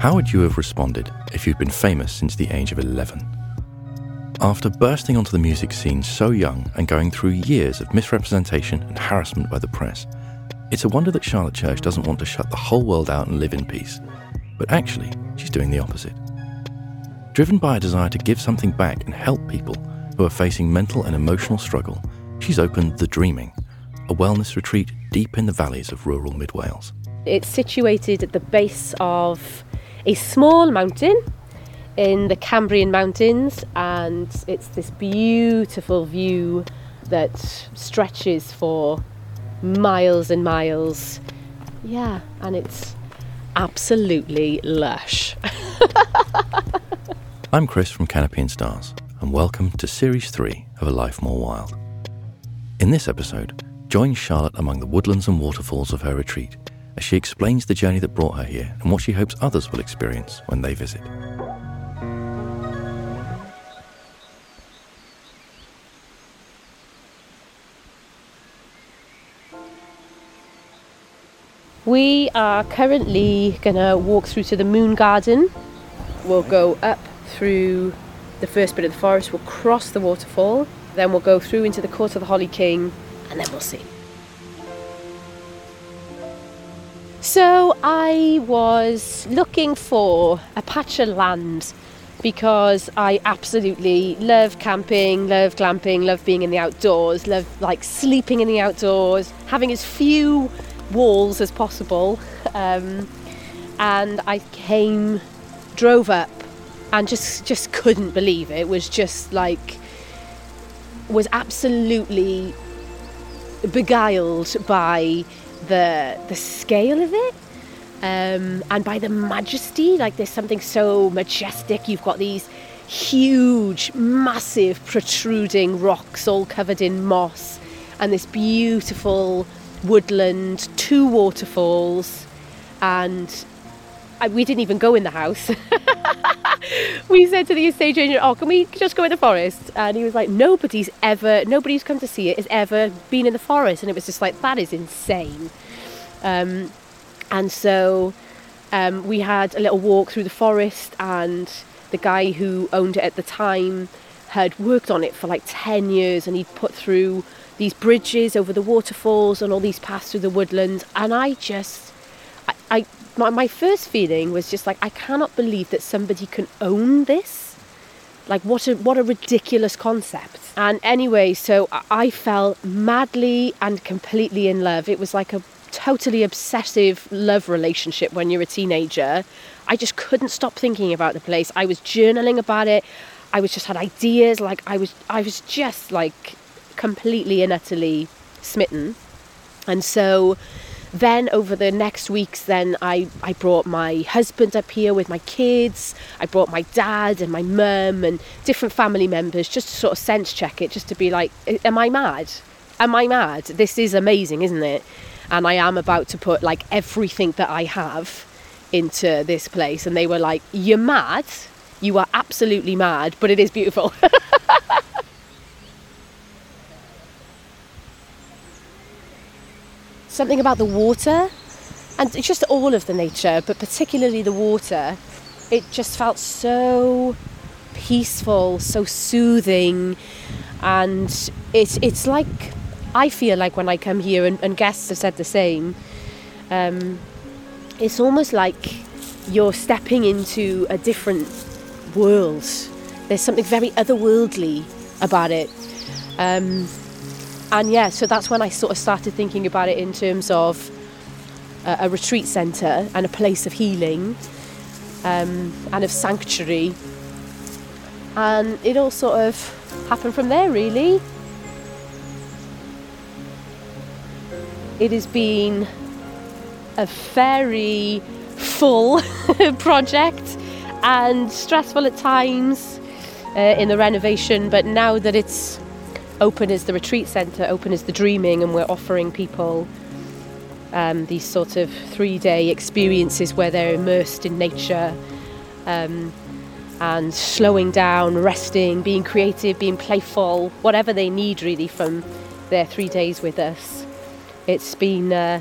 How would you have responded if you'd been famous since the age of 11? After bursting onto the music scene so young and going through years of misrepresentation and harassment by the press, it's a wonder that Charlotte Church doesn't want to shut the whole world out and live in peace. But actually, she's doing the opposite. Driven by a desire to give something back and help people who are facing mental and emotional struggle, she's opened The Dreaming, a wellness retreat deep in the valleys of rural Mid Wales. It's situated at the base of a small mountain in the Cambrian Mountains, and it's this beautiful view that stretches for miles and miles. Yeah, and it's absolutely lush. I'm Chris from Canopy and Stars, and welcome to Series 3 of A Life More Wild. In this episode, join Charlotte among the woodlands and waterfalls of her retreat as she explains the journey that brought her here and what she hopes others will experience when they visit. We are currently going to walk through to the Moon Garden. We'll go up through the first bit of the forest, we'll cross the waterfall, then we'll go through into the Court of the Holly King, and then we'll see. So I was looking for a patch of land because I absolutely love camping, love glamping, love being in the outdoors, love like sleeping in the outdoors, having as few walls as possible. Um, and I came, drove up, and just just couldn't believe it. it was just like was absolutely beguiled by the the scale of it um, and by the majesty. Like there's something so majestic. You've got these huge, massive, protruding rocks all covered in moss, and this beautiful woodland, two waterfalls, and I, we didn't even go in the house. we said to the estate agent, "Oh, can we just go in the forest?" And he was like, "Nobody's ever, nobody's come to see it has ever been in the forest." And it was just like, "That is insane." Um, and so um, we had a little walk through the forest, and the guy who owned it at the time had worked on it for like ten years, and he'd put through these bridges over the waterfalls and all these paths through the woodlands, and I just, I, I my, my first feeling was just like I cannot believe that somebody can own this. Like what a what a ridiculous concept. And anyway, so I fell madly and completely in love. It was like a totally obsessive love relationship when you're a teenager. I just couldn't stop thinking about the place. I was journaling about it. I was just had ideas like I was I was just like completely and utterly smitten. And so then over the next weeks then I, I brought my husband up here with my kids. I brought my dad and my mum and different family members just to sort of sense check it just to be like am i mad? Am i mad? This is amazing isn't it? And i am about to put like everything that i have into this place. And they were like you're mad? You are absolutely mad but it is beautiful something about the water and it's just all of the nature, but particularly the water. It just felt so peaceful, so soothing, and it's it's like I feel like when I come here, and, and guests have said the same. Um, it's almost like you're stepping into a different world. There's something very otherworldly about it. Um, and yeah, so that's when I sort of started thinking about it in terms of a, a retreat centre and a place of healing um, and of sanctuary. And it all sort of happened from there, really. It has been a very full project and stressful at times uh, in the renovation, but now that it's open as the retreat centre, open as the dreaming, and we're offering people um, these sort of three day experiences where they're immersed in nature um, and slowing down, resting, being creative, being playful, whatever they need really from their three days with us. It's been uh,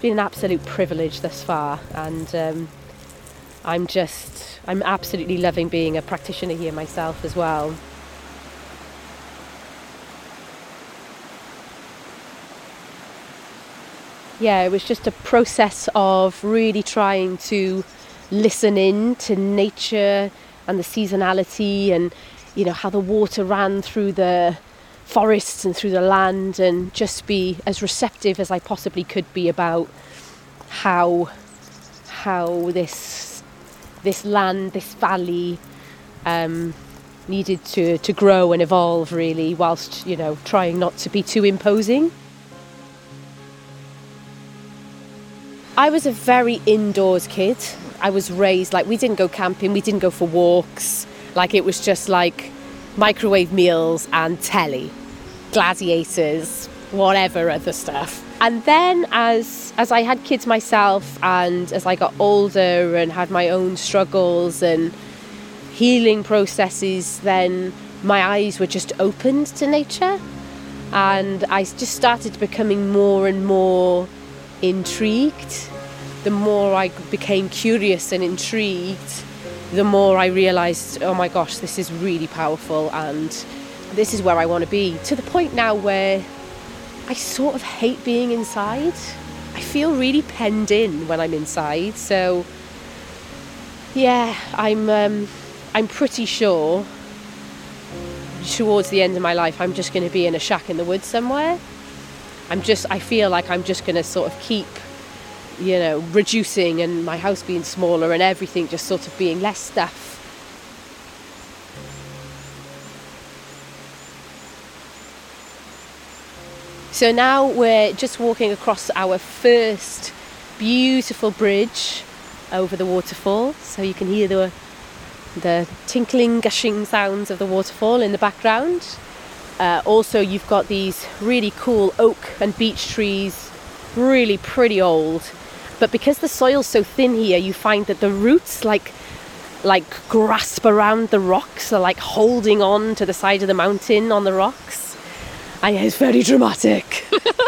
been an absolute privilege thus far, and um, I'm just I'm absolutely loving being a practitioner here myself as well. Yeah, it was just a process of really trying to listen in to nature and the seasonality and you know how the water ran through the forests and through the land and just be as receptive as I possibly could be about how how this this land, this valley um, needed to, to grow and evolve really whilst, you know, trying not to be too imposing. I was a very indoors kid. I was raised like we didn't go camping, we didn't go for walks. Like it was just like microwave meals and telly, gladiators, whatever other stuff. And then as as I had kids myself and as I got older and had my own struggles and healing processes, then my eyes were just opened to nature and I just started becoming more and more intrigued. The more I became curious and intrigued, the more I realized, oh my gosh, this is really powerful and this is where I want to be. To the point now where I sort of hate being inside. I feel really penned in when I'm inside. So yeah, I'm um, I'm pretty sure towards the end of my life I'm just going to be in a shack in the woods somewhere. I'm just I feel like I'm just going to sort of keep you know reducing and my house being smaller and everything just sort of being less stuff So now we're just walking across our first beautiful bridge over the waterfall. So you can hear the the tinkling, gushing sounds of the waterfall in the background. Uh, also, you've got these really cool oak and beech trees, really pretty old. But because the soil's so thin here, you find that the roots like like grasp around the rocks, are like holding on to the side of the mountain on the rocks. And it's very dramatic.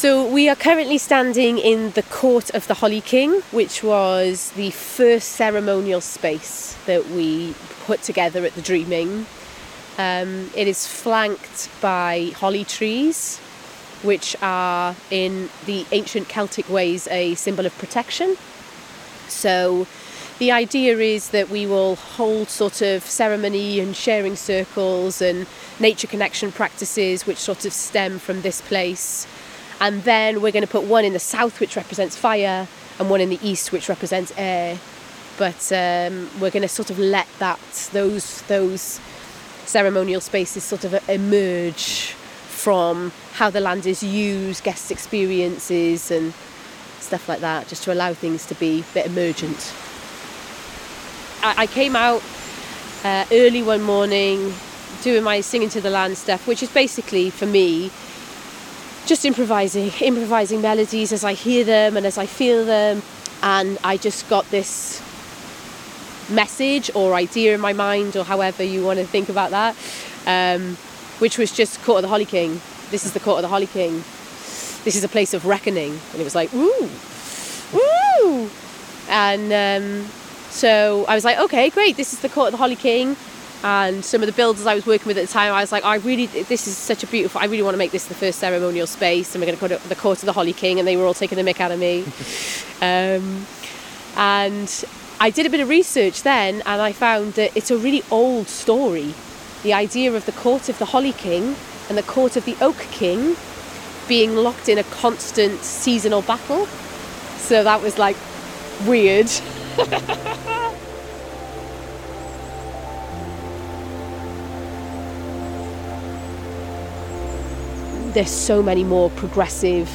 so we are currently standing in the court of the Holly King, which was the first ceremonial space that we put together at the Dreaming. Um, it is flanked by holly trees, which are in the ancient Celtic ways a symbol of protection. So the idea is that we will hold sort of ceremony and sharing circles and nature connection practices which sort of stem from this place. And then we're going to put one in the south which represents fire and one in the east which represents air. But um, we're going to sort of let that those those ceremonial spaces sort of emerge from how the land is used, guest experiences, and stuff like that, just to allow things to be a bit emergent. I, I came out uh, early one morning doing my singing to the land stuff, which is basically for me just improvising, improvising melodies as I hear them and as I feel them. And I just got this message or idea in my mind, or however you want to think about that, um, which was just Court of the Holly King. This is the Court of the Holly King. This is a place of reckoning. And it was like, ooh, ooh. And um, so I was like, okay, great, this is the court of the Holly King. And some of the builders I was working with at the time, I was like, I really, this is such a beautiful, I really want to make this the first ceremonial space. And we're going to call it the court of the Holly King. And they were all taking the mick out of me. um, and I did a bit of research then and I found that it's a really old story. The idea of the court of the Holly King and the court of the Oak King being locked in a constant seasonal battle. So that was like weird. There's so many more progressive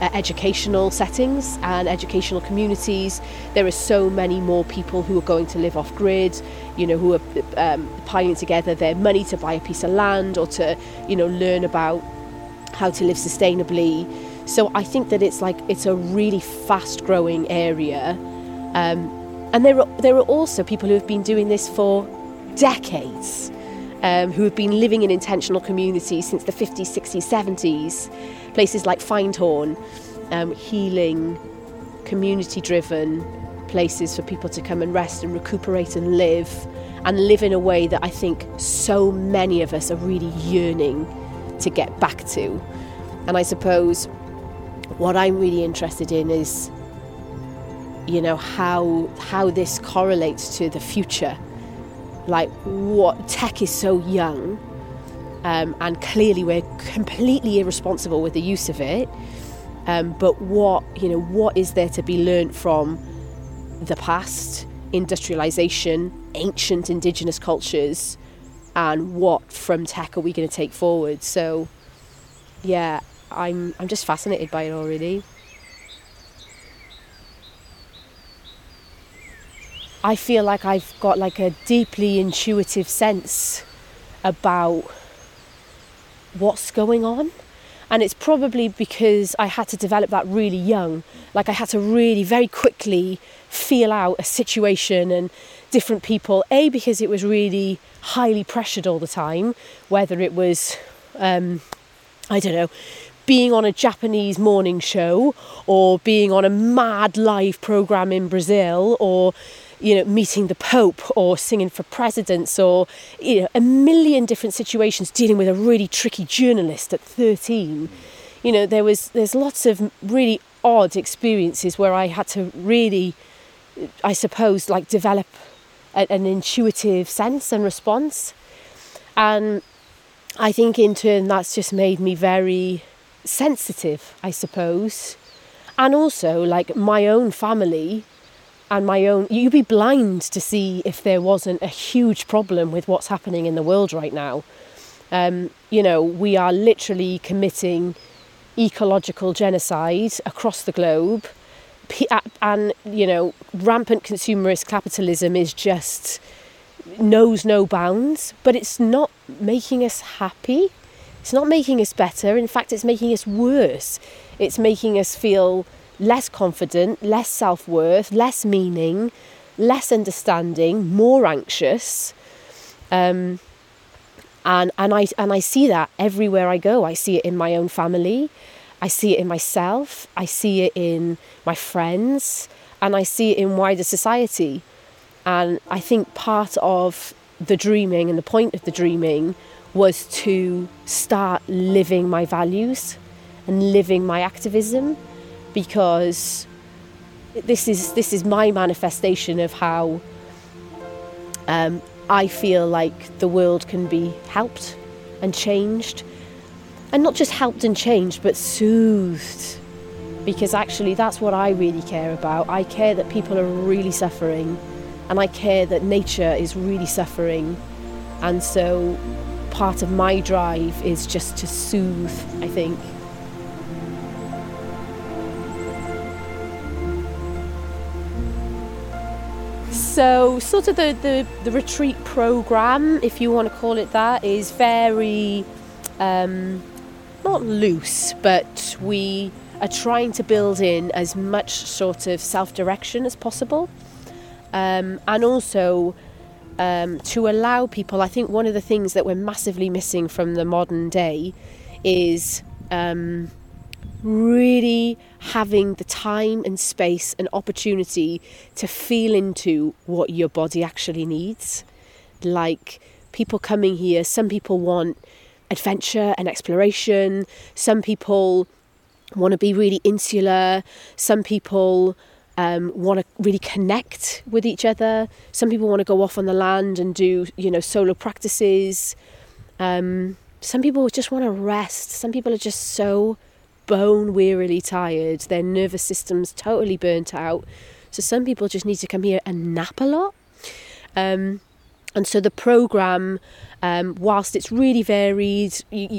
uh, educational settings and educational communities. There are so many more people who are going to live off grid, you know, who are um, piling together their money to buy a piece of land or to, you know, learn about how to live sustainably. So I think that it's like it's a really fast growing area um, and there are, there are also people who have been doing this for decades. Um, who have been living in intentional communities since the 50s, 60s, 70s. Places like Findhorn, um, healing, community driven places for people to come and rest and recuperate and live, and live in a way that I think so many of us are really yearning to get back to. And I suppose what I'm really interested in is you know how how this correlates to the future like what tech is so young um, and clearly we're completely irresponsible with the use of it. Um, but what you know what is there to be learnt from the past industrialization ancient indigenous cultures and what from tech are we going to take forward? So yeah i'm i'm just fascinated by it all really I feel like I've got like a deeply intuitive sense about what's going on. And it's probably because I had to develop that really young. Like I had to really very quickly feel out a situation and different people. A, because it was really highly pressured all the time, whether it was, um, I don't know, being on a Japanese morning show or being on a mad live program in Brazil or you know, meeting the Pope or singing for presidents or, you know, a million different situations dealing with a really tricky journalist at 13. You know, there was, there's lots of really odd experiences where I had to really, I suppose, like develop a, an intuitive sense and response. And I think in turn that's just made me very sensitive, I suppose. And also, like my own family and my own you'd be blind to see if there wasn't a huge problem with what's happening in the world right now. Um, you know we are literally committing ecological genocide across the globe. And you know rampant consumerist capitalism is just knows no bounds but it's not making us happy. It's not making us better. In fact it's making us worse. It's making us feel less confident, less self worth, less meaning, less understanding, more anxious. Um, and, and, I, and I see that everywhere I go. I see it in my own family, I see it in myself, I see it in my friends, and I see it in wider society. And I think part of the dreaming and the point of the dreaming was to start living my values and living my activism because this is this is my manifestation of how um, I feel like the world can be helped and changed, and not just helped and changed, but soothed. Because actually, that's what I really care about. I care that people are really suffering, and I care that nature is really suffering, and so part of my drive is just to soothe. I think. So, sort of the, the, the retreat program, if you want to call it that, is very um, not loose, but we are trying to build in as much sort of self direction as possible. Um, and also um, to allow people, I think one of the things that we're massively missing from the modern day is um, really having the time and space and opportunity to feel into what your body actually needs. Like people coming here, some people want adventure and exploration, some people want to be really insular, some people um, want to really connect with each other, some people want to go off on the land and do, you know, solo practices. Um, some people just want to rest. Some people are just so bone wearily tired, their nervous system's totally burnt out. So some people just need to come here and nap a lot. Um, and so the program, um, whilst it's really varied,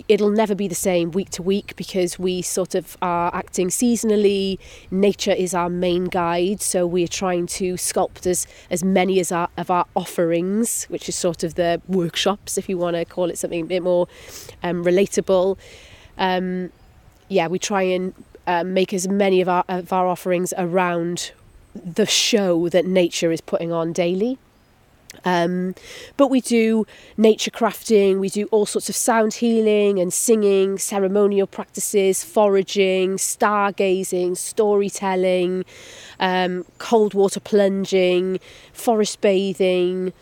it'll never be the same week to week because we sort of are acting seasonally. Nature is our main guide, so we're trying to sculpt as, as many as our, of our offerings, which is sort of the workshops, if you want to call it something a bit more um, relatable. Um, yeah, we try and uh, make as many of our of our offerings around the show that nature is putting on daily. Um, but we do nature crafting, we do all sorts of sound healing and singing, ceremonial practices, foraging, stargazing, storytelling, um, cold water plunging, forest bathing.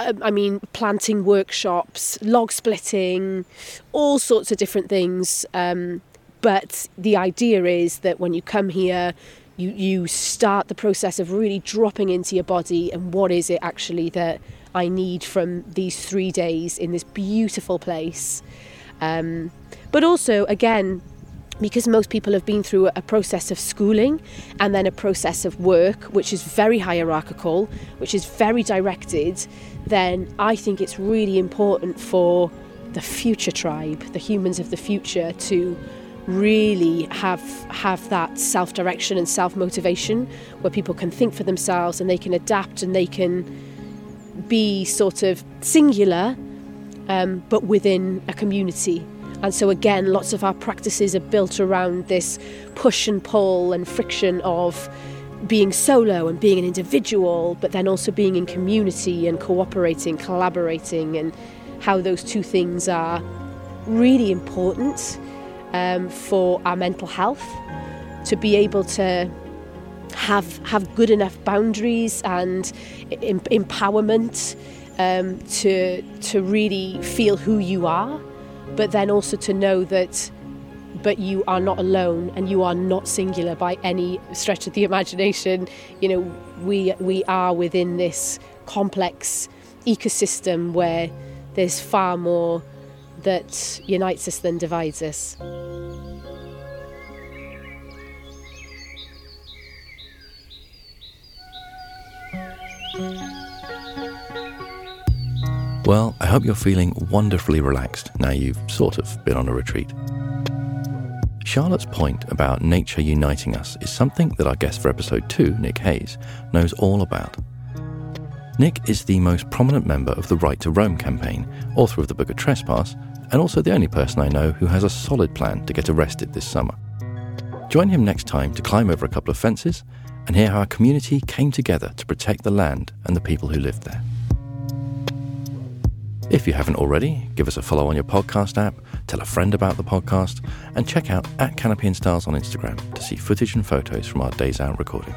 Um, I mean, planting workshops, log splitting, all sorts of different things. Um, but the idea is that when you come here, you you start the process of really dropping into your body and what is it actually that I need from these three days in this beautiful place. Um, but also, again, because most people have been through a process of schooling and then a process of work, which is very hierarchical, which is very directed, then I think it's really important for the future tribe, the humans of the future, to really have have that self direction and self motivation where people can think for themselves and they can adapt and they can be sort of singular um, but within a community. And so again lots of our practices are built around this push and pull and friction of being solo and being an individual but then also being in community and cooperating collaborating and how those two things are really important um, for our mental health, to be able to have have good enough boundaries and em- empowerment um, to to really feel who you are, but then also to know that but you are not alone and you are not singular by any stretch of the imagination. You know, we we are within this complex ecosystem where there's far more that unites us than divides us. Well, I hope you're feeling wonderfully relaxed now you've sort of been on a retreat. Charlotte's point about nature uniting us is something that our guest for episode 2, Nick Hayes, knows all about. Nick is the most prominent member of the Right to Roam campaign, author of the book of Trespass, and also the only person I know who has a solid plan to get arrested this summer. Join him next time to climb over a couple of fences and hear how a community came together to protect the land and the people who lived there. If you haven't already, give us a follow on your podcast app, tell a friend about the podcast, and check out at Canopy and Stars on Instagram to see footage and photos from our Days Out recording.